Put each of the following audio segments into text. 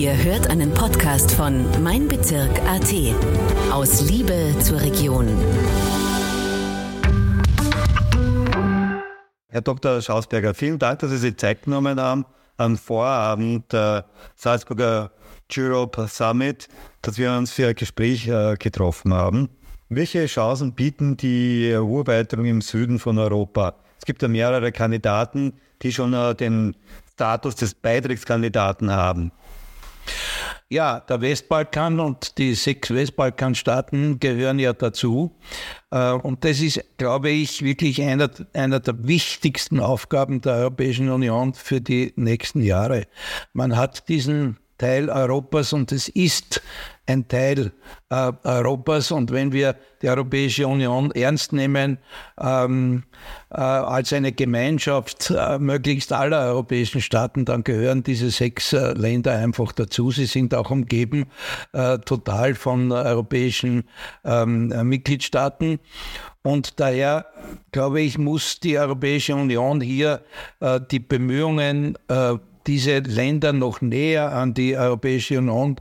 Ihr hört einen Podcast von Mein Bezirk AT. Aus Liebe zur Region. Herr Dr. Schausberger, vielen Dank, dass Sie sich Zeit genommen haben am Vorabend der Salzburger Europe Summit, dass wir uns für ein Gespräch äh, getroffen haben. Welche Chancen bieten die EU-Erweiterung im Süden von Europa? Es gibt ja mehrere Kandidaten, die schon äh, den Status des Beitrittskandidaten haben. Ja, der Westbalkan und die sechs Westbalkanstaaten gehören ja dazu. Äh, und das ist, glaube ich, wirklich einer, einer der wichtigsten Aufgaben der Europäischen Union für die nächsten Jahre. Man hat diesen Teil Europas und es ist ein Teil äh, Europas. Und wenn wir die Europäische Union ernst nehmen ähm, äh, als eine Gemeinschaft äh, möglichst aller europäischen Staaten, dann gehören diese sechs äh, Länder einfach dazu. Sie sind auch umgeben äh, total von europäischen ähm, Mitgliedstaaten. Und daher, glaube ich, muss die Europäische Union hier äh, die Bemühungen diese Länder noch näher an die Europäische Union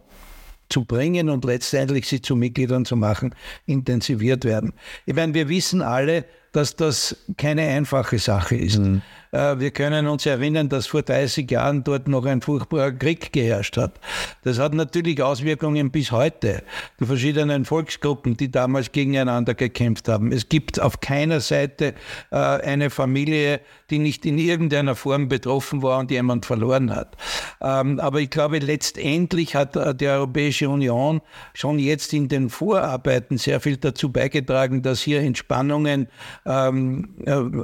zu bringen und letztendlich sie zu Mitgliedern zu machen, intensiviert werden. Ich meine, wir wissen alle, dass das keine einfache Sache ist. Mhm. Äh, wir können uns erinnern, dass vor 30 Jahren dort noch ein furchtbarer Krieg geherrscht hat. Das hat natürlich Auswirkungen bis heute. Die verschiedenen Volksgruppen, die damals gegeneinander gekämpft haben. Es gibt auf keiner Seite äh, eine Familie, die nicht in irgendeiner Form betroffen war und jemand verloren hat. Ähm, aber ich glaube, letztendlich hat äh, die Europäische Union schon jetzt in den Vorarbeiten sehr viel dazu beigetragen, dass hier Entspannungen ähm,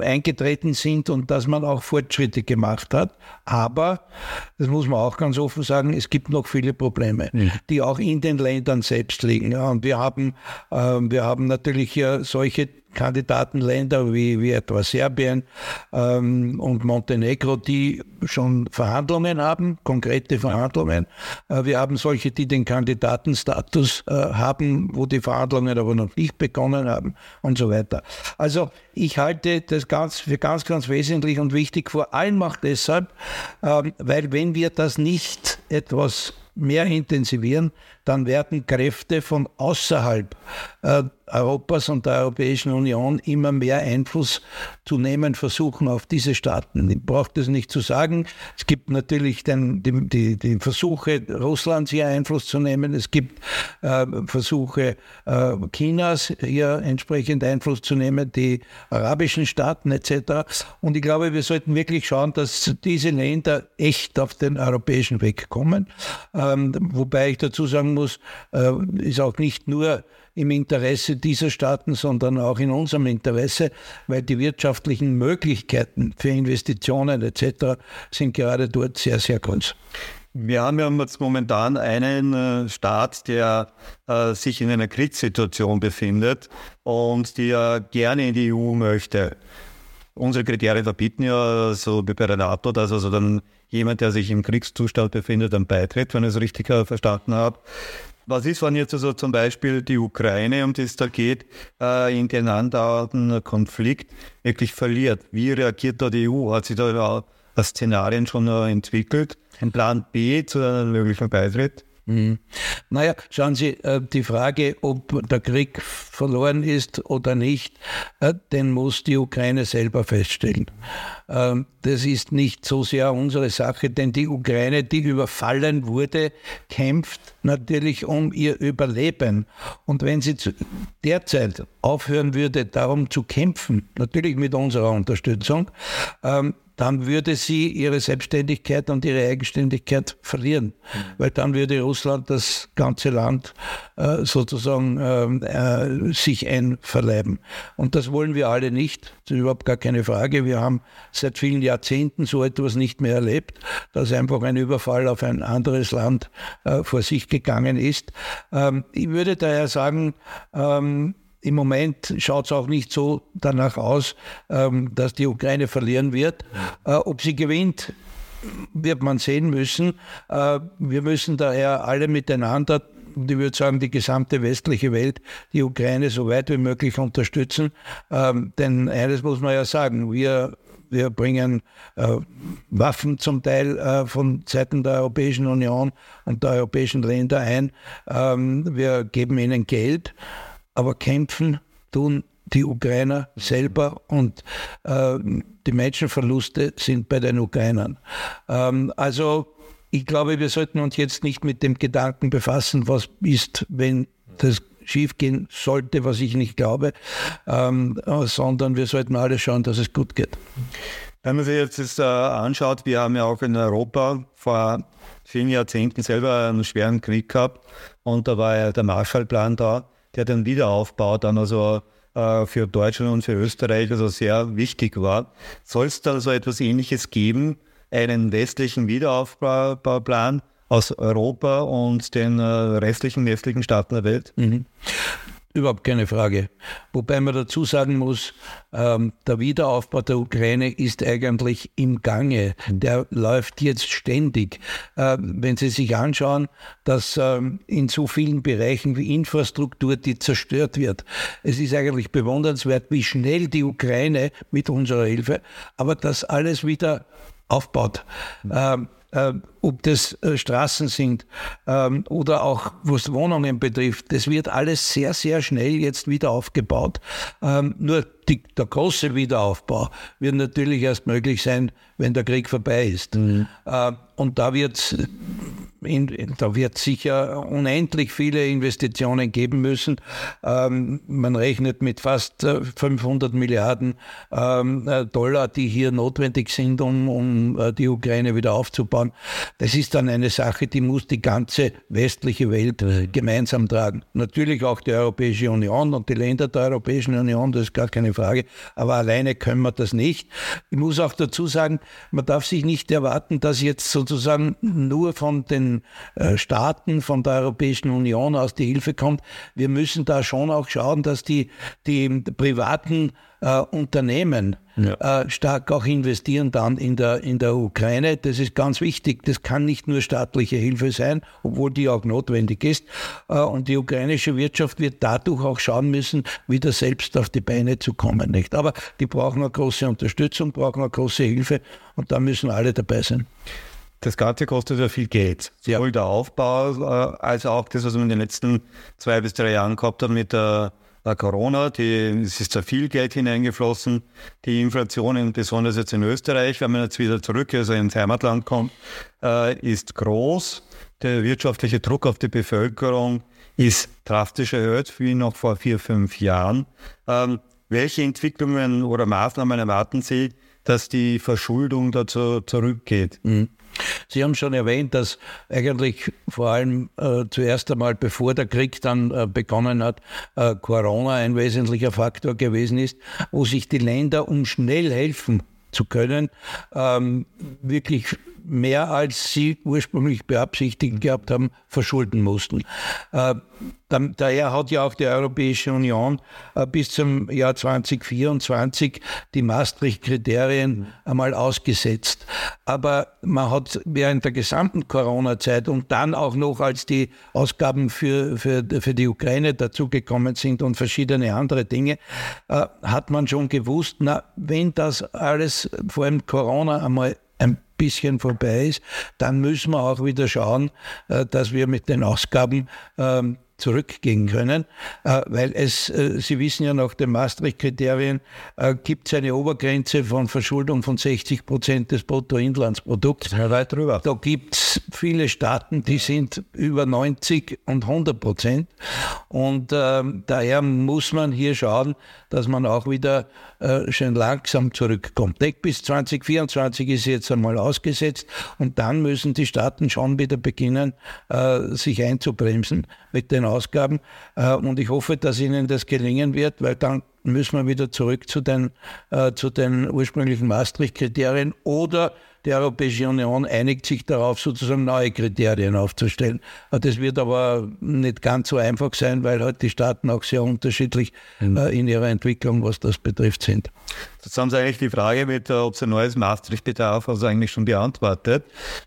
eingetreten sind und dass man man auch Fortschritte gemacht hat. Aber, das muss man auch ganz offen sagen, es gibt noch viele Probleme, mhm. die auch in den Ländern selbst liegen. Ja, und wir haben, äh, wir haben natürlich hier solche Kandidatenländer wie, wie etwa Serbien ähm, und Montenegro, die schon Verhandlungen haben, konkrete Verhandlungen. Äh, wir haben solche, die den Kandidatenstatus äh, haben, wo die Verhandlungen aber noch nicht begonnen haben und so weiter. Also ich halte das ganz, für ganz, ganz wesentlich und wichtig, vor allem auch deshalb, äh, weil wenn wir das nicht etwas mehr intensivieren, dann werden Kräfte von außerhalb äh, Europas und der Europäischen Union immer mehr Einfluss zu nehmen versuchen auf diese Staaten. Ich brauche das nicht zu sagen. Es gibt natürlich den, die, die, die, Versuche Russlands hier Einfluss zu nehmen. Es gibt äh, Versuche äh, Chinas hier entsprechend Einfluss zu nehmen, die arabischen Staaten etc. Und ich glaube, wir sollten wirklich schauen, dass diese Länder echt auf den europäischen Weg kommen. Ähm, wobei ich dazu sagen muss, äh, ist auch nicht nur im Interesse dieser Staaten, sondern auch in unserem Interesse, weil die wirtschaftlichen Möglichkeiten für Investitionen etc. sind gerade dort sehr, sehr groß. Wir haben ja jetzt momentan einen äh, Staat, der äh, sich in einer Kriegssituation befindet und der gerne in die EU möchte. Unsere Kriterien verbieten ja so wie bei der NATO, dass also dann jemand, der sich im Kriegszustand befindet, dann beitritt, wenn ich es richtig äh, verstanden habe. Was ist, wenn jetzt also zum Beispiel die Ukraine, um die es da geht, äh, in den andauernden Konflikt wirklich verliert? Wie reagiert da die EU? Hat sich da Szenarien schon äh, entwickelt? Ein Plan B zu einem möglichen Beitritt? Mhm. Naja, schauen Sie, äh, die Frage, ob der Krieg verloren ist oder nicht, äh, den muss die Ukraine selber feststellen. Ähm, das ist nicht so sehr unsere Sache, denn die Ukraine, die überfallen wurde, kämpft natürlich um ihr Überleben. Und wenn sie derzeit aufhören würde, darum zu kämpfen, natürlich mit unserer Unterstützung, ähm, dann würde sie ihre Selbstständigkeit und ihre Eigenständigkeit verlieren, mhm. weil dann würde Russland das ganze Land äh, sozusagen ähm, äh, sich einverleiben. Und das wollen wir alle nicht, das ist überhaupt gar keine Frage. Wir haben seit vielen Jahrzehnten so etwas nicht mehr erlebt, dass einfach ein Überfall auf ein anderes Land äh, vor sich gegangen ist. Ähm, ich würde daher sagen, ähm, im Moment schaut es auch nicht so danach aus, ähm, dass die Ukraine verlieren wird. Äh, ob sie gewinnt, wird man sehen müssen. Äh, wir müssen daher alle miteinander ich würde sagen, die gesamte westliche Welt, die Ukraine so weit wie möglich unterstützen. Ähm, denn eines muss man ja sagen, wir wir bringen äh, Waffen zum Teil äh, von Seiten der Europäischen Union und der europäischen Länder ein. Ähm, wir geben ihnen Geld, aber kämpfen tun die Ukrainer selber und äh, die Menschenverluste sind bei den Ukrainern. Ähm, also ich glaube, wir sollten uns jetzt nicht mit dem Gedanken befassen, was ist, wenn das schiefgehen sollte, was ich nicht glaube, ähm, sondern wir sollten alle schauen, dass es gut geht. Wenn man sich jetzt das äh, anschaut, wir haben ja auch in Europa vor vielen Jahrzehnten selber einen schweren Krieg gehabt und da war ja der Marshallplan da, der den Wiederaufbau dann also äh, für Deutschland und für Österreich also sehr wichtig war. Soll es da so etwas Ähnliches geben, einen westlichen Wiederaufbauplan, aus Europa und den äh, restlichen westlichen Staaten der Welt? Mhm. Überhaupt keine Frage. Wobei man dazu sagen muss, ähm, der Wiederaufbau der Ukraine ist eigentlich im Gange. Der läuft jetzt ständig. Äh, wenn Sie sich anschauen, dass ähm, in so vielen Bereichen wie Infrastruktur, die zerstört wird, es ist eigentlich bewundernswert, wie schnell die Ukraine mit unserer Hilfe, aber das alles wieder aufbaut. Ähm, äh, ob das äh, Straßen sind ähm, oder auch was Wohnungen betrifft. Das wird alles sehr, sehr schnell jetzt wieder aufgebaut. Ähm, nur die, der große Wiederaufbau wird natürlich erst möglich sein, wenn der Krieg vorbei ist. Mhm. Äh, und da wird da wird sicher unendlich viele Investitionen geben müssen. Ähm, man rechnet mit fast 500 äh, Milliarden ähm, äh, Dollar, die hier notwendig sind, um, um äh, die Ukraine wieder aufzubauen. Das ist dann eine Sache, die muss die ganze westliche Welt gemeinsam tragen. Natürlich auch die Europäische Union und die Länder der Europäischen Union, das ist gar keine Frage. Aber alleine können wir das nicht. Ich muss auch dazu sagen, man darf sich nicht erwarten, dass jetzt sozusagen nur von den äh, Staaten, von der Europäischen Union aus die Hilfe kommt. Wir müssen da schon auch schauen, dass die, die privaten äh, Unternehmen ja. äh, stark auch investieren dann in der, in der Ukraine. Das ist ganz wichtig. Das kann nicht nur staatliche Hilfe sein, obwohl die auch notwendig ist. Äh, und die ukrainische Wirtschaft wird dadurch auch schauen müssen, wieder selbst auf die Beine zu kommen. Nicht? Aber die brauchen eine große Unterstützung, brauchen eine große Hilfe und da müssen alle dabei sein. Das Ganze kostet ja viel Geld. Sowohl ja. der Aufbau äh, als auch das, was wir in den letzten zwei bis drei Jahren gehabt haben mit der Corona, die, es ist da viel Geld hineingeflossen. Die Inflation, besonders jetzt in Österreich, wenn man jetzt wieder zurück, also ins Heimatland kommt, äh, ist groß. Der wirtschaftliche Druck auf die Bevölkerung ist drastisch erhöht, wie noch vor vier, fünf Jahren. Ähm, welche Entwicklungen oder Maßnahmen erwarten Sie, dass die Verschuldung dazu zurückgeht? Mhm. Sie haben schon erwähnt, dass eigentlich vor allem äh, zuerst einmal, bevor der Krieg dann äh, begonnen hat, äh, Corona ein wesentlicher Faktor gewesen ist, wo sich die Länder, um schnell helfen zu können, ähm, wirklich mehr als sie ursprünglich beabsichtigt gehabt haben, verschulden mussten. Äh, daher hat ja auch die Europäische Union äh, bis zum Jahr 2024 die Maastricht-Kriterien einmal ausgesetzt. Aber man hat während der gesamten Corona-Zeit und dann auch noch, als die Ausgaben für, für, für die Ukraine dazugekommen sind und verschiedene andere Dinge, äh, hat man schon gewusst, na, wenn das alles vor allem Corona einmal ein bisschen vorbei ist, dann müssen wir auch wieder schauen, äh, dass wir mit den Ausgaben ähm, zurückgehen können, äh, weil es, äh, Sie wissen ja nach den Maastricht-Kriterien, äh, gibt es eine Obergrenze von Verschuldung von 60 Prozent des Bruttoinlandsprodukts. Ja, weit drüber. Da gibt es viele Staaten, die sind über 90 und 100 Prozent. Und äh, daher muss man hier schauen, dass man auch wieder äh, schön langsam zurückkommt. Nicht bis 2024 ist jetzt einmal ausgesetzt und dann müssen die Staaten schon wieder beginnen, äh, sich einzubremsen mit den Ausgaben. Äh, und ich hoffe, dass Ihnen das gelingen wird, weil dann müssen wir wieder zurück zu den, äh, zu den ursprünglichen Maastricht-Kriterien oder die Europäische Union einigt sich darauf, sozusagen neue Kriterien aufzustellen. Das wird aber nicht ganz so einfach sein, weil halt die Staaten auch sehr unterschiedlich mhm. äh, in ihrer Entwicklung, was das betrifft, sind. Jetzt haben Sie eigentlich die Frage mit, äh, ob es ein neues Maastricht bedarf, also eigentlich schon beantwortet.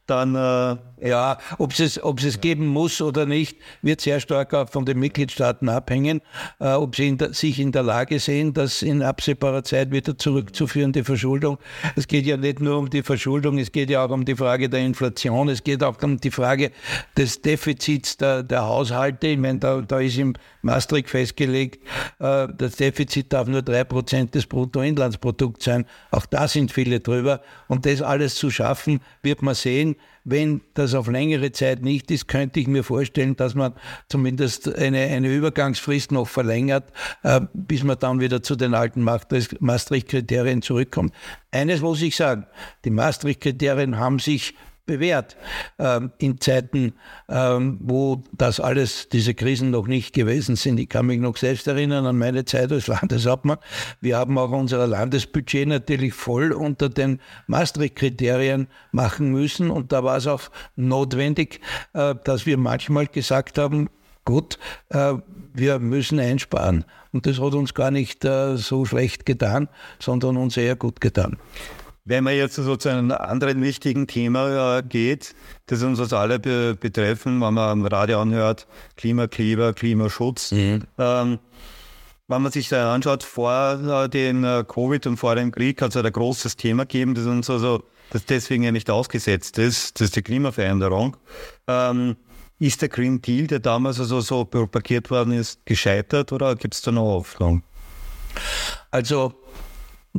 Dann äh ja, ob es, ob es geben muss oder nicht, wird sehr stark auch von den Mitgliedstaaten abhängen, äh, ob sie in der, sich in der Lage sehen, das in absehbarer Zeit wieder zurückzuführen, die Verschuldung. Es geht ja nicht nur um die Verschuldung, es geht ja auch um die Frage der Inflation, es geht auch um die Frage des Defizits der, der Haushalte. Ich meine, da, da ist im Maastricht festgelegt, äh, das Defizit darf nur drei Prozent des Bruttoinlandsprodukts sein. Auch da sind viele drüber. Und das alles zu schaffen, wird man sehen. Wenn das auf längere Zeit nicht ist, könnte ich mir vorstellen, dass man zumindest eine, eine Übergangsfrist noch verlängert, äh, bis man dann wieder zu den alten Maastricht-Kriterien zurückkommt. Eines muss ich sagen, die Maastricht-Kriterien haben sich bewährt ähm, in Zeiten, ähm, wo das alles, diese Krisen noch nicht gewesen sind. Ich kann mich noch selbst erinnern an meine Zeit als Landeshauptmann. Wir haben auch unser Landesbudget natürlich voll unter den Maastricht-Kriterien machen müssen und da war es auch notwendig, äh, dass wir manchmal gesagt haben, gut, äh, wir müssen einsparen. Und das hat uns gar nicht äh, so schlecht getan, sondern uns eher gut getan. Wenn man jetzt so zu einem anderen wichtigen Thema äh, geht, das uns das alle be betreffen, wenn man am Radio anhört, Klimakleber, Klimaschutz. Mhm. Ähm, wenn man sich da anschaut, vor äh, dem äh, Covid und vor dem Krieg hat es ein großes Thema gegeben, das uns also das deswegen ja nicht ausgesetzt ist, das ist die Klimaveränderung. Ähm, ist der Green Deal, der damals also so propagiert worden ist, gescheitert oder gibt es da noch Hoffnung? Also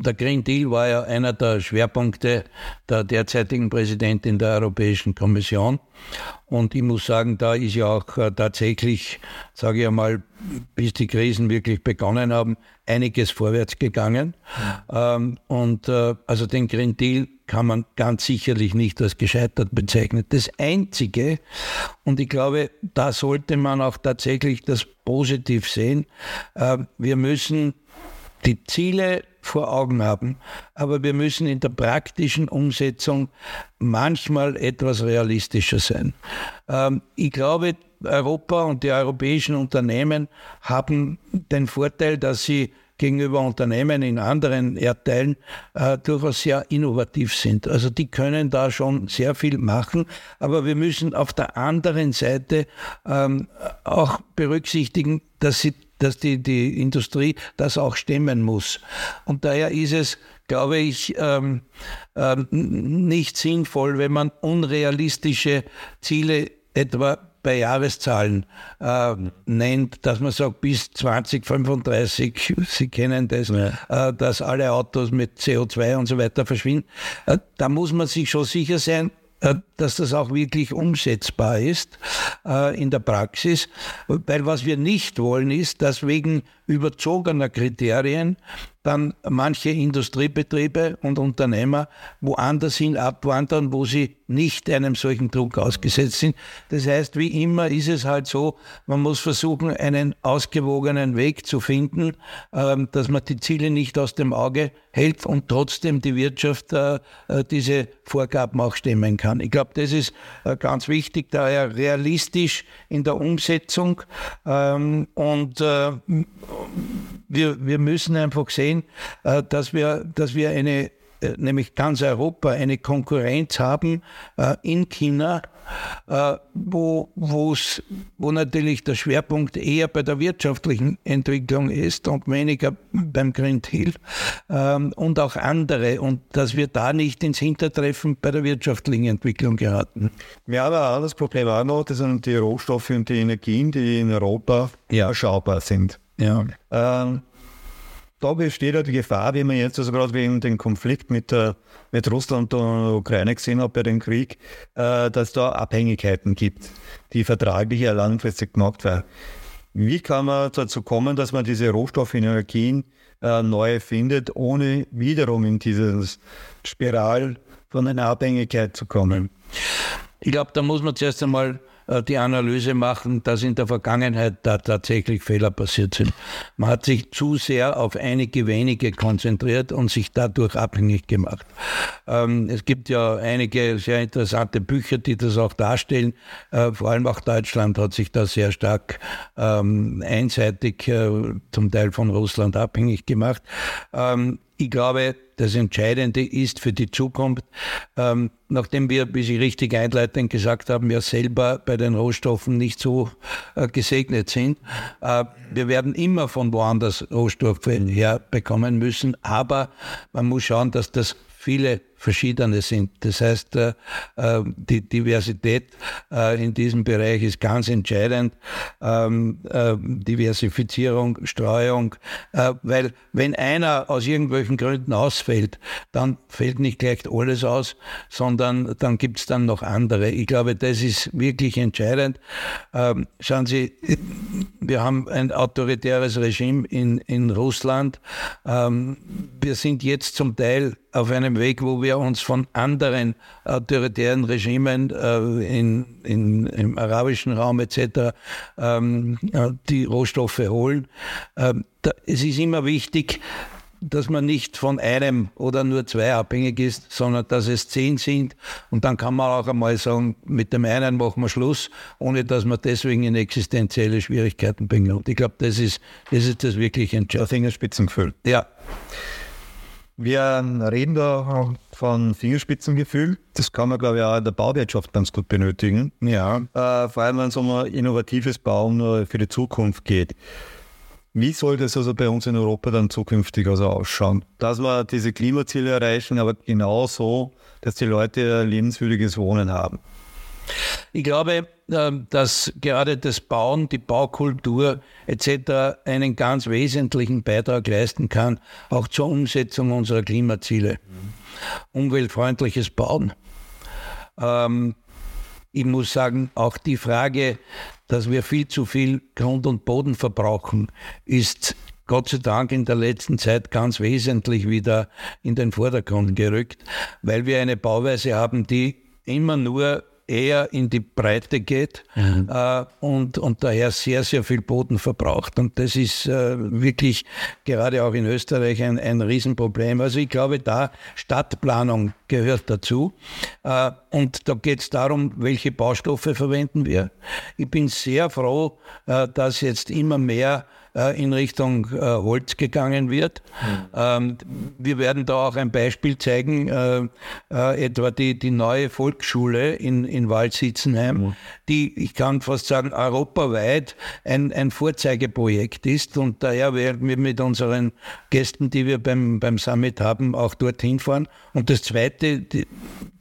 der Green Deal war ja einer der Schwerpunkte der derzeitigen Präsidentin der Europäischen Kommission. Und ich muss sagen, da ist ja auch äh, tatsächlich, sage ich einmal, bis die Krisen wirklich begonnen haben, einiges vorwärts gegangen. Mhm. und äh, also den Green Deal kann man ganz sicherlich nicht als gescheitert bezeichnen. Das Einzige, und ich glaube, da sollte man auch tatsächlich das positiv sehen, äh, wir müssen die Ziele vor Augen haben. Aber wir müssen in der praktischen Umsetzung manchmal etwas realistischer sein. Ähm, ich glaube, Europa und die europäischen Unternehmen haben den Vorteil, dass sie gegenüber Unternehmen in anderen Erdteilen äh, durchaus sehr innovativ sind. Also die können da schon sehr viel machen, aber wir müssen auf der anderen Seite ähm, auch berücksichtigen, dass sie dass die, die Industrie das auch stemmen muss. Und daher ist es, glaube ich, ähm, ähm, nicht sinnvoll, wenn man unrealistische Ziele etwa bei Jahreszahlen äh, nennt, dass man sagt, bis 2035, Sie kennen das, ja. äh, dass alle Autos mit CO2 und so weiter verschwinden. Äh, da muss man sich schon sicher sein, dass das auch wirklich umsetzbar ist äh, in der Praxis. Weil was wir nicht wollen, ist, dass wegen überzogener Kriterien dann manche Industriebetriebe und Unternehmer woanders hin abwandern, wo sie nicht einem solchen Druck ausgesetzt sind. Das heißt, wie immer ist es halt so, man muss versuchen, einen ausgewogenen Weg zu finden, ähm, dass man die Ziele nicht aus dem Auge hält und trotzdem die Wirtschaft äh, äh, diese Vorgaben auch stemmen kann. Ich glaube, das ist äh, ganz wichtig, daher realistisch in der Umsetzung ähm, und wir, wir müssen einfach sehen, dass wir, dass wir eine äh, nämlich ganz Europa, eine Konkurrenz haben äh, in China, äh, wo, wo natürlich der Schwerpunkt eher bei der wirtschaftlichen Entwicklung ist und weniger beim Green Deal ähm, und auch andere und dass wir da nicht ins Hintertreffen bei der wirtschaftlichen Entwicklung geraten. Wir haben ein anderes Problem auch noch, das sind die Rohstoffe und die Energien, die in Europa ja. erschaubar sind. Ja. Ähm, da besteht ja die Gefahr, wie man jetzt also gerade wegen dem Konflikt mit, der, mit Russland und Ukraine gesehen hat bei dem Krieg, äh, dass da Abhängigkeiten gibt, die vertraglich ja langfristig gemacht werden. Wie kann man dazu kommen, dass man diese Rohstoffenergien äh, neu findet, ohne wiederum in dieses Spiral von einer Abhängigkeit zu kommen? Ich glaube, da muss man zuerst einmal äh, die Analyse machen, dass in der Vergangenheit da tatsächlich Fehler passiert sind. Man hat sich zu sehr auf einige wenige konzentriert und sich dadurch abhängig gemacht. Ähm, es gibt ja einige sehr interessante Bücher, die das auch darstellen. Äh, vor allem auch Deutschland hat sich da sehr stark ähm, einseitig äh, zum Teil von Russland abhängig gemacht. Ähm, ich glaube, das Entscheidende ist für die Zukunft, ähm, nachdem wir, wie Sie richtig einleitend gesagt haben, ja selber bei den Rohstoffen nicht so äh, gesegnet sind. Äh, wir werden immer von woanders Rohstoffe herbekommen müssen, aber man muss schauen, dass das viele verschiedene sind. Das heißt, äh, äh, die Diversität äh, in diesem Bereich ist ganz entscheidend. Ähm, Diversifizierung, Streuung, weil wenn einer aus irgendwelchen Gründen ausfällt, dann fällt nicht gleich alles aus, sondern dann gibt es dann noch andere. Ich glaube, das ist wirklich entscheidend. Ähm, schauen Sie, wir haben ein autoritäres Regime in, in Russland. Ähm, wir sind jetzt zum Teil auf einem Weg, wo wir wir uns von anderen autoritären Regimen äh, in, in, im arabischen Raum etc. Ähm, die Rohstoffe holen. Ähm, es ist immer wichtig, dass man nicht von einem oder nur zwei abhängig ist, sondern dass es zehn sind. Und dann kann man auch einmal sagen, mit dem einen machen wir Schluss, ohne dass man deswegen in existenzielle Schwierigkeiten bringt. Und ich glaube, das ist, das ist das wirklich Entscheidende. Fingerspitzengefühl. Ja. Wir reden da von Fingerspitzengefühl. Das kann man, glaube ich, auch in der Bauwirtschaft ganz gut benötigen. Ja. Äh, vor allem, wenn es um ein innovatives Bauen für die Zukunft geht. Wie soll das also bei uns in Europa dann zukünftig also ausschauen? Dass wir diese Klimaziele erreichen, aber genauso, dass die Leute ein lebenswürdiges Wohnen haben. Ich glaube, ähm, dass gerade das Bauen, die Baukultur etc. einen ganz wesentlichen Beitrag leisten kann, auch zur Umsetzung unserer Klimaziele. Mhm. Umweltfreundliches Bauen. Ähm, ich muss sagen, auch die Frage, dass wir viel zu viel Grund und Boden verbrauchen, ist Gott sei Dank in der letzten Zeit ganz wesentlich wieder in den Vordergrund gerückt, weil wir eine Bauweise haben, die immer nur eher in die Breite geht mhm. äh, und, und daher sehr, sehr viel Boden verbraucht. Und das ist äh, wirklich gerade auch in Österreich ein, ein Riesenproblem. Also ich glaube, da Stadtplanung gehört dazu. Äh, und da geht es darum, welche Baustoffe verwenden wir. Ich bin sehr froh, äh, dass jetzt immer mehr äh, in Richtung äh, Holz gegangen wird. Mhm. wir werden da auch ein Beispiel zeigen, äh, etwa die, die neue Volksschule in, in Waldsitzenheim, mhm. die, ich kann fast sagen, europaweit ein, ein Vorzeigeprojekt ist und daher werden wir mit unseren Gästen, die wir beim, beim Summit haben, auch dorthin fahren. Und das Zweite, die,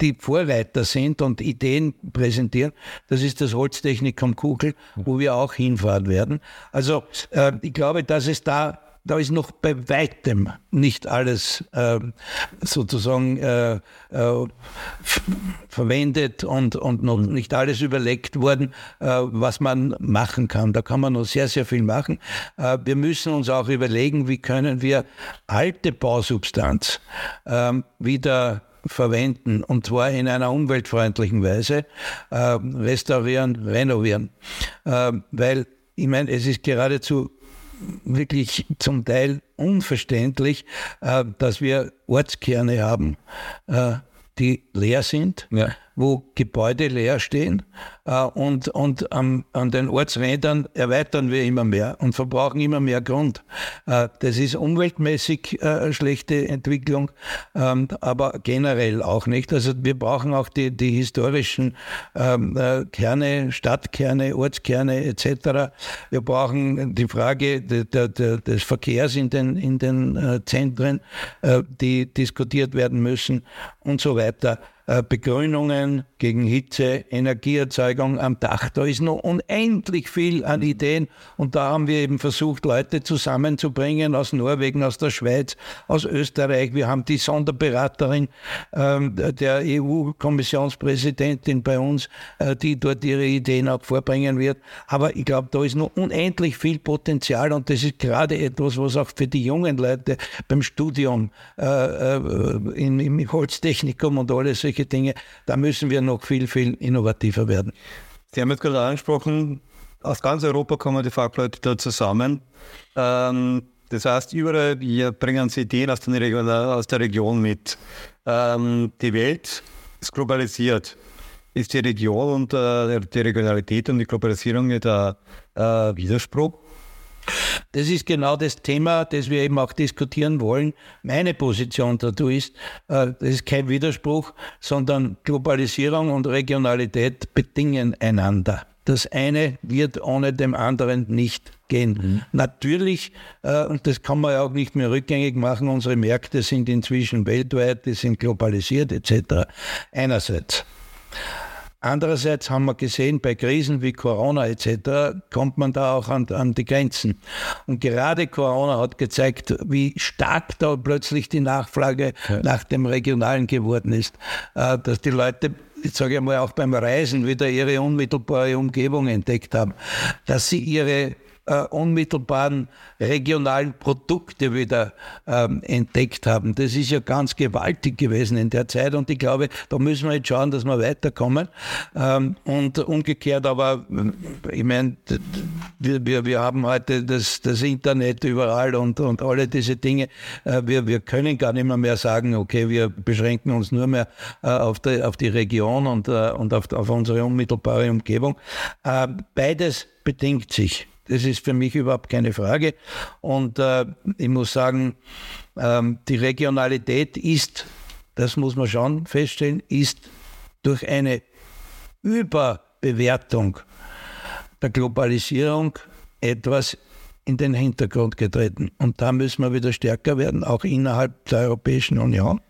die Vorreiter sind und Ideen präsentieren, das ist das Holztechnikum Kugel, wo wir auch hinfahren werden. Also äh, ich glaube, dass es da da ist noch bei weitem nicht alles äh, sozusagen äh, äh, verwendet und, und noch mhm. nicht alles überlegt worden, äh, was man machen kann. Da kann man noch sehr, sehr viel machen. Äh, wir müssen uns auch überlegen, wie können wir alte Bausubstanz ähm, wieder verwenden und zwar in einer umweltfreundlichen Weise, äh, restaurieren, renovieren. weil ich meine, es ist geradezu wirklich zum Teil unverständlich, äh, dass wir Ortskerne haben, äh, die leer sind, ja. Wo Gebäude leer stehen äh, und, und am, an den Ortsrändern erweitern wir immer mehr und verbrauchen immer mehr Grund. Äh, das ist umweltmäßig äh, schlechte Entwicklung, ähm, aber generell auch nicht. Also wir brauchen auch die, die historischen ähm, Kerne, Stadtkerne, Ortskerne etc. Wir brauchen die Frage de, de, de, des Verkehrs in den, in den Zentren, die diskutiert werden müssen und so weiter. Äh, Begrünungen gegen Hitze, Energieerzeugung am Dach. Da ist noch unendlich viel an Ideen und da haben wir eben versucht, Leute zusammenzubringen aus Norwegen, aus der Schweiz, aus Österreich. Wir haben die Sonderberaterin ähm, der EU-Kommissionspräsidentin bei uns, äh, die dort ihre Ideen auch vorbringen wird. Aber ich glaube, da ist noch unendlich viel Potenzial und das ist gerade etwas, was auch für die jungen Leute beim Studium äh, äh in, im Holztechnikum und alles solche solche Dinge. Da müssen wir noch viel, viel innovativer werden. Sie haben jetzt gerade angesprochen, aus ganz Europa kommen die Fachleute da zusammen. Ähm, das heißt, überall bringen sie Ideen aus, Region, aus der Region mit. Ähm, die Welt ist globalisiert. Ist die Region und äh, die Regionalität und die Globalisierung nicht ein äh, Widerspruch? Das ist genau das Thema, das wir eben auch diskutieren wollen. Meine Position dazu ist, äh, das ist kein Widerspruch, sondern Globalisierung und Regionalität bedingen einander. Das eine wird ohne dem anderen nicht gehen. Mhm. Natürlich, äh, und das kann man ja auch nicht mehr rückgängig machen, unsere Märkte sind inzwischen weltweit, die sind globalisiert etc. Einerseits. Andererseits haben wir gesehen, bei Krisen wie Corona etc. kommt man da auch an, an, die Grenzen. Und gerade Corona hat gezeigt, wie stark da plötzlich die Nachfrage ja. nach dem Regionalen geworden ist. Äh, dass die Leute, ich sage ich mal, auch beim Reisen wieder ihre unmittelbare Umgebung entdeckt haben. Dass sie ihre äh, unmittelbaren regionalen Produkte wieder ähm, entdeckt haben. Das ist ja ganz gewaltig gewesen in der Zeit und ich glaube, da müssen wir jetzt schauen, dass wir weiterkommen. Ähm, und umgekehrt aber, ich meine, wir, wir, wir haben heute das, das Internet überall und, und alle diese Dinge. Äh, wir, wir können gar nicht mehr, mehr sagen, okay, wir beschränken uns nur mehr äh, auf, die, auf die Region und, äh, und auf, auf unsere unmittelbare Umgebung. Äh, beides bedingt sich. Das ist für mich überhaupt keine Frage. Und äh, ich muss sagen, ähm, die Regionalität ist, das muss man schon feststellen, ist durch eine Überbewertung der Globalisierung etwas in den Hintergrund getreten. Und da müssen wir wieder stärker werden, auch innerhalb der Europäischen Union,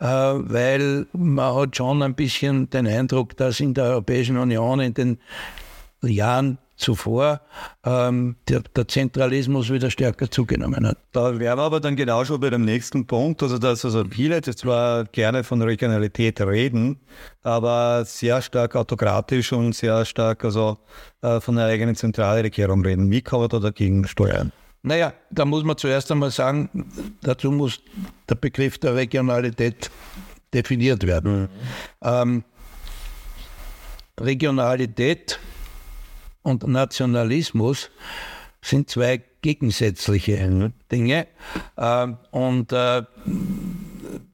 äh, weil man hat schon ein bisschen den Eindruck, dass in der Europäischen Union in den Jahren zuvor ähm, der, der, Zentralismus wieder stärker zugenommen hat. Da wären wir aber dann genau schon bei dem nächsten Punkt, also dass also viele jetzt zwar gerne von Regionalität reden, aber sehr stark autokratisch und sehr stark also äh, von der eigenen Zentralregierung reden. Wie kann man da dagegen steuern? Naja, da muss man zuerst einmal sagen, dazu muss der Begriff der Regionalität definiert werden. Mhm. Ähm, Regionalität und Nationalismus sind zwei gegensätzliche Dinge. Ähm, und äh,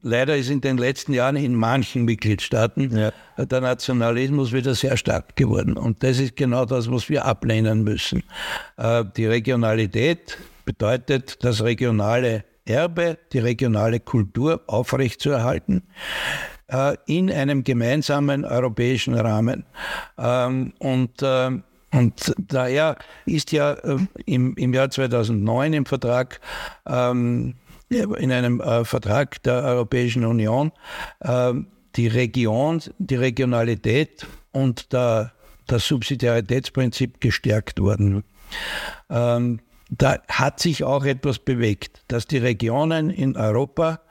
leider ist in den letzten Jahren in manchen Mitgliedstaaten ja. der Nationalismus wieder sehr stark geworden. Und das ist genau das, was wir ablehnen müssen. Äh, die Regionalität bedeutet, das regionale Erbe, die regionale Kultur aufrechtzuerhalten äh, in einem gemeinsamen europäischen Rahmen. Ähm, und und daher ist ja äh, im, im Jahr 2009 im Vertrag, ähm, in einem äh, Vertrag der Europäischen Union, äh, die Region, die Regionalität und der, das Subsidiaritätsprinzip gestärkt worden. Ähm, da hat sich auch etwas bewegt, dass die Regionen in Europa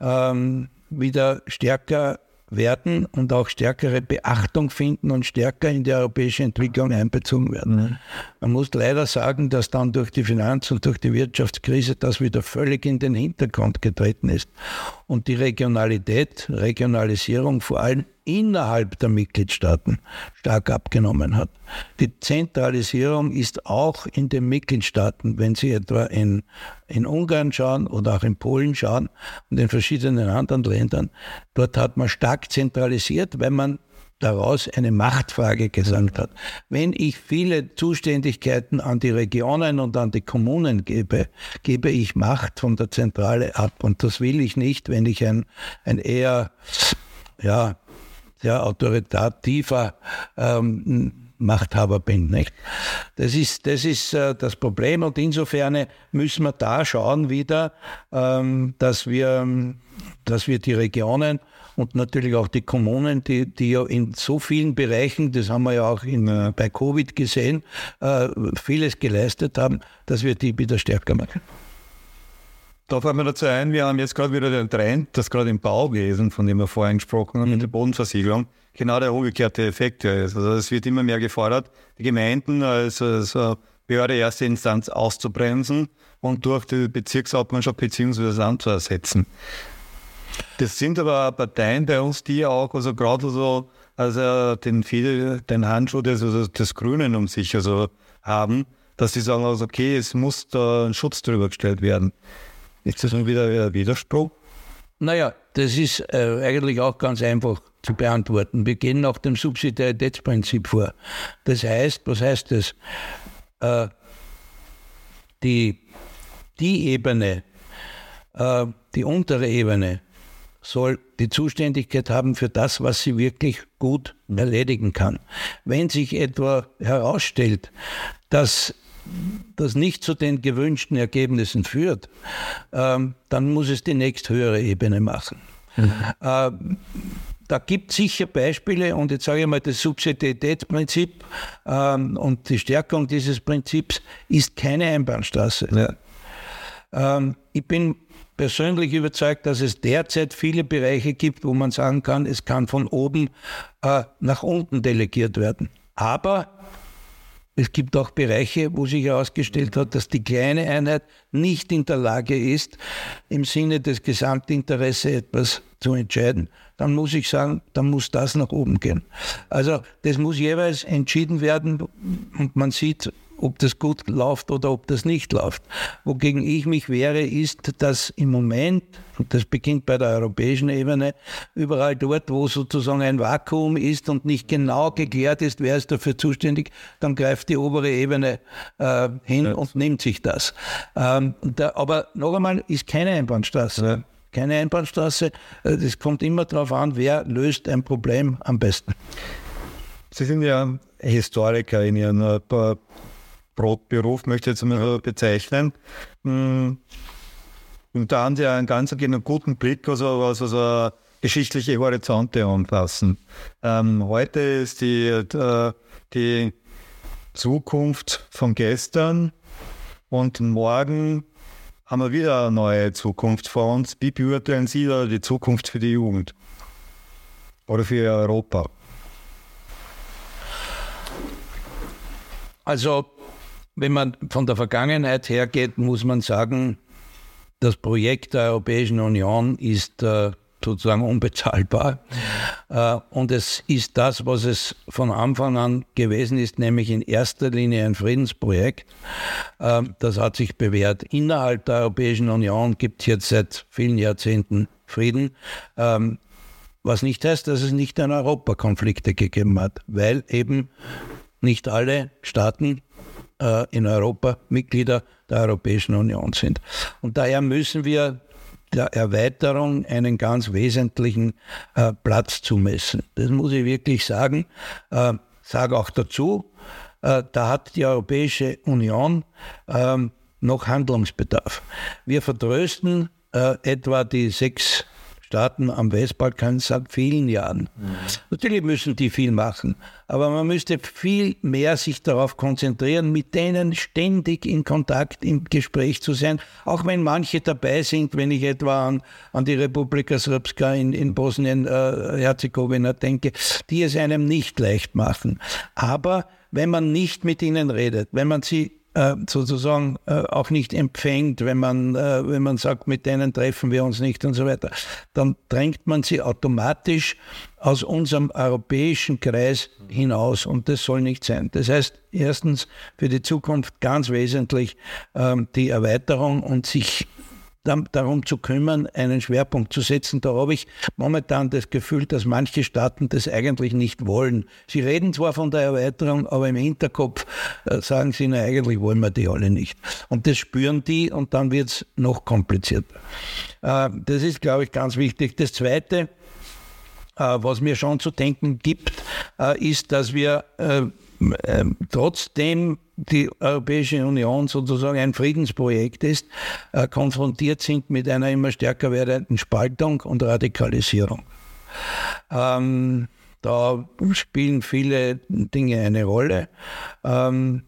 ähm, wieder stärker werden und auch stärkere Beachtung finden und stärker in die europäische Entwicklung einbezogen werden. Mhm. Man muss leider sagen, dass dann durch die Finanz- und durch die Wirtschaftskrise das wieder völlig in den Hintergrund getreten ist und die Regionalität, Regionalisierung vor allem innerhalb der Mitgliedstaaten stark abgenommen hat. Die Zentralisierung ist auch in den Mitgliedstaaten, wenn Sie etwa in, in Ungarn schauen oder auch in Polen schauen und in verschiedenen anderen Ländern, dort hat man stark zentralisiert, weil man daraus eine Machtfrage gesagt hat. Wenn ich viele Zuständigkeiten an die Regionen und an die Kommunen gebe, gebe ich Macht von der Zentrale ab. Und das will ich nicht, wenn ich ein, ein eher, ja, sehr autoritativer ähm, Machthaber bin. Nicht? Das ist, das, ist äh, das Problem und insofern müssen wir da schauen wieder, ähm, dass, wir, dass wir die Regionen und natürlich auch die Kommunen, die, die ja in so vielen Bereichen, das haben wir ja auch in, äh, bei Covid gesehen, äh, vieles geleistet haben, dass wir die wieder stärker machen. Da fällt mir dazu ein, wir haben jetzt gerade wieder den Trend, das gerade im Bauwesen, von dem wir vorhin gesprochen haben, mhm. mit der Bodenversiegelung, genau der umgekehrte Effekt ist. Also es wird immer mehr gefordert, die Gemeinden als, als Behörde erste Instanz auszubremsen und durch die Bezirkshauptmannschaft bzw. das Amt zu ersetzen. Das sind aber Parteien bei uns, die auch, also gerade so also den, den Handschuh des, also des Grünen um sich also haben, dass sie sagen, also okay, es muss da ein Schutz drüber gestellt werden. Ist das nun wieder ein Widerspruch? Naja, das ist äh, eigentlich auch ganz einfach zu beantworten. Wir gehen nach dem Subsidiaritätsprinzip vor. Das heißt, was heißt das? Äh, die, die Ebene, äh, die untere Ebene, soll die Zuständigkeit haben für das, was sie wirklich gut erledigen kann. Wenn sich etwa herausstellt, dass das nicht zu den gewünschten Ergebnissen führt, ähm, dann muss es die nächsthöhere Ebene machen. Mhm. Äh, da gibt es sicher Beispiele und jetzt sage ich mal, das Subsidiaritätsprinzip ähm, und die Stärkung dieses Prinzips ist keine Einbahnstraße. Ja. Ähm, ich bin persönlich überzeugt, dass es derzeit viele Bereiche gibt, wo man sagen kann, es kann von oben äh, nach unten delegiert werden. Aber es gibt auch Bereiche, wo sich herausgestellt hat, dass die kleine Einheit nicht in der Lage ist, im Sinne des Gesamtinteresses etwas zu entscheiden. Dann muss ich sagen, dann muss das nach oben gehen. Also das muss jeweils entschieden werden und man sieht, ob das gut läuft oder ob das nicht läuft. Wogegen ich mich wehre, ist, dass im Moment, und das beginnt bei der europäischen Ebene, überall dort, wo sozusagen ein Vakuum ist und nicht genau geklärt ist, wer ist dafür zuständig, dann greift die obere Ebene äh, hin ja. und nimmt sich das. Ähm, da, aber noch einmal, ist keine Einbahnstraße. Ja. Keine Einbahnstraße. Es äh, kommt immer darauf an, wer löst ein Problem am besten. Sie sind ja Historiker in Ihren äh, Brotberuf, möchte ich jetzt mal bezeichnen. Hm. Und da haben Sie einen ganz einen guten Blick, also was also geschichtliche Horizonte umfassen. Ähm, heute ist die, äh, die Zukunft von gestern und morgen haben wir wieder eine neue Zukunft vor uns. Wie beurteilen Sie da die Zukunft für die Jugend oder für Europa? Also wenn man von der Vergangenheit hergeht, muss man sagen, das Projekt der Europäischen Union ist äh, sozusagen unbezahlbar. Äh, und es ist das, was es von Anfang an gewesen ist, nämlich in erster Linie ein Friedensprojekt. Äh, das hat sich bewährt. Innerhalb der Europäischen Union gibt es jetzt seit vielen Jahrzehnten Frieden. Ähm, was nicht heißt, dass es nicht in Europa Konflikte gegeben hat, weil eben nicht alle Staaten äh, in Europa Mitglieder der Europäischen Union sind. Und daher müssen wir der Erweiterung einen ganz wesentlichen äh, Platz zumessen. Das muss ich wirklich sagen. Äh, sage auch dazu, äh, da hat die Europäische Union ähm, noch Handlungsbedarf. Wir vertrösten äh, etwa die sechs Staaten am Westbalkan seit vielen Jahren. Mhm. Natürlich müssen die viel machen, aber man müsste viel mehr sich darauf konzentrieren, mit denen ständig in Kontakt, im Gespräch zu sein, auch wenn manche dabei sind, wenn ich etwa an, an die Republika Srpska in, in Bosnien-Herzegowina äh, denke, die es einem nicht leicht machen. Aber wenn man nicht mit ihnen redet, wenn man sie äh, sozusagen äh, auch nicht empfängt, wenn man, äh, wenn man sagt, mit denen treffen wir uns nicht und so weiter, dann drängt man sie automatisch aus unserem europäischen Kreis hinaus und das soll nicht sein. Das heißt, erstens für die Zukunft ganz wesentlich ähm, die Erweiterung und sich darum zu kümmern, einen Schwerpunkt zu setzen. Da habe ich momentan das Gefühl, dass manche Staaten das eigentlich nicht wollen. Sie reden zwar von der Erweiterung, aber im Hinterkopf äh, sagen sie, na, eigentlich wollen wir die alle nicht. Und das spüren die und dann wird es noch komplizierter. Äh, das ist, glaube ich, ganz wichtig. Das Zweite, äh, was mir schon zu denken gibt, ist, dass wir trotzdem die Europäische Union sozusagen ein Friedensprojekt ist, äh, konfrontiert sind mit einer immer stärker werdenden Spaltung und Radikalisierung. Ähm, da spielen viele Dinge eine Rolle. Ähm,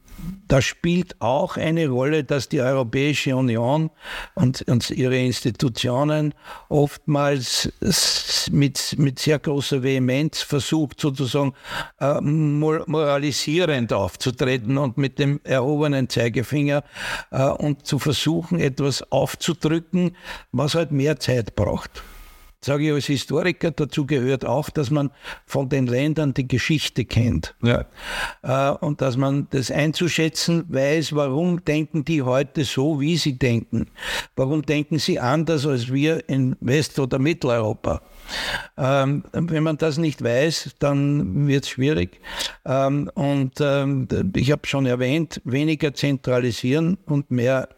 da spielt auch eine Rolle, dass die Europäische Union und, und ihre Institutionen oftmals mit, mit sehr großer Vehemenz versucht, sozusagen äh, moralisierend aufzutreten und mit dem erhobenen Zeigefinger äh, und zu versuchen, etwas aufzudrücken, was halt mehr Zeit braucht. Sage ich als Historiker, dazu gehört auch, dass man von den Ländern die Geschichte kennt. Ja. Äh, und dass man das einzuschätzen weiß, warum denken die heute so, wie sie denken. Warum denken sie anders als wir in West- oder Mitteleuropa. Ähm, wenn man das nicht weiß, dann wird es schwierig. Ähm, und ähm, ich habe schon erwähnt, weniger zentralisieren und mehr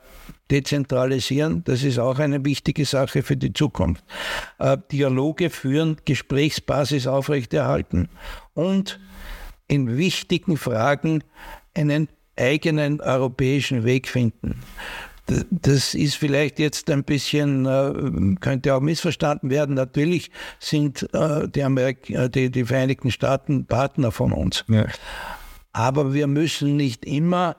dezentralisieren. Das ist auch eine wichtige Sache für die Zukunft. Äh, Dialoge führen, Gesprächsbasis aufrechterhalten und in wichtigen Fragen einen eigenen europäischen Weg finden. Das ist vielleicht jetzt ein bisschen, äh, könnte auch missverstanden werden. Natürlich sind äh, die, Amerik äh, die, die Vereinigten Staaten Partner von uns. Ja. Aber wir müssen nicht immer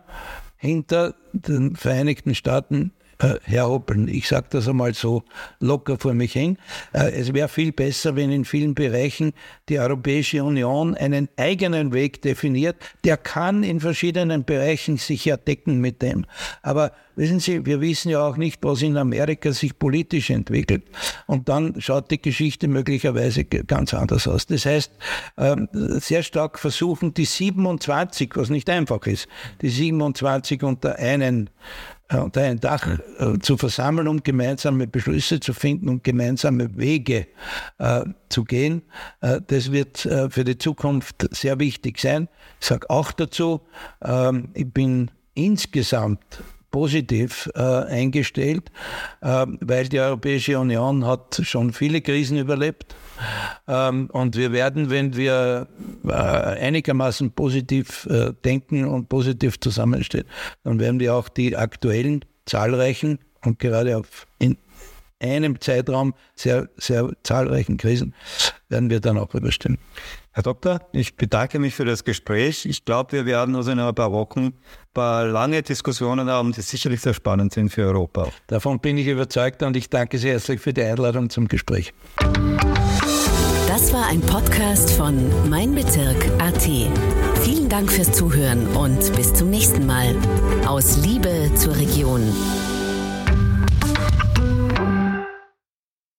hinter den Vereinigten Staaten äh, herhoppeln. Ich sage das einmal so locker vor mich hin. Äh, es wäre viel besser, wenn in vielen Bereichen die Europäische Union einen eigenen Weg definiert. Der kann in verschiedenen Bereichen sich ja decken mit dem. Aber wissen Sie, wir wissen ja auch nicht, was in Amerika sich politisch entwickelt. Und dann schaut die Geschichte möglicherweise ganz anders aus. Das heißt, ähm, sehr stark versuchen, die 27, was nicht einfach ist, die 27 unter einen unter ein Dach äh, zu versammeln, um gemeinsame Beschlüsse zu finden und gemeinsame Wege äh, zu gehen. Äh, das wird äh, für die Zukunft sehr wichtig sein. Ich sage auch dazu, ähm, ich bin insgesamt positiv äh, eingestellt, äh, weil die Europäische Union hat schon viele Krisen überlebt. Ähm, und wir werden, wenn wir äh, einigermaßen positiv äh, denken und positiv zusammenstehen, dann werden wir auch die aktuellen zahlreichen und gerade auf in einem Zeitraum sehr, sehr zahlreichen Krisen werden wir dann auch überstehen. Herr Doktor, ich bedanke mich für das Gespräch. Ich glaube, wir werden uns in ein paar Wochen ein paar lange Diskussionen haben, die sicherlich sehr spannend sind für Europa. Davon bin ich überzeugt und ich danke sehr herzlich für die Einladung zum Gespräch. Das war ein Podcast von Mein Bezirk AT. Vielen Dank fürs Zuhören und bis zum nächsten Mal. Aus Liebe zur Region.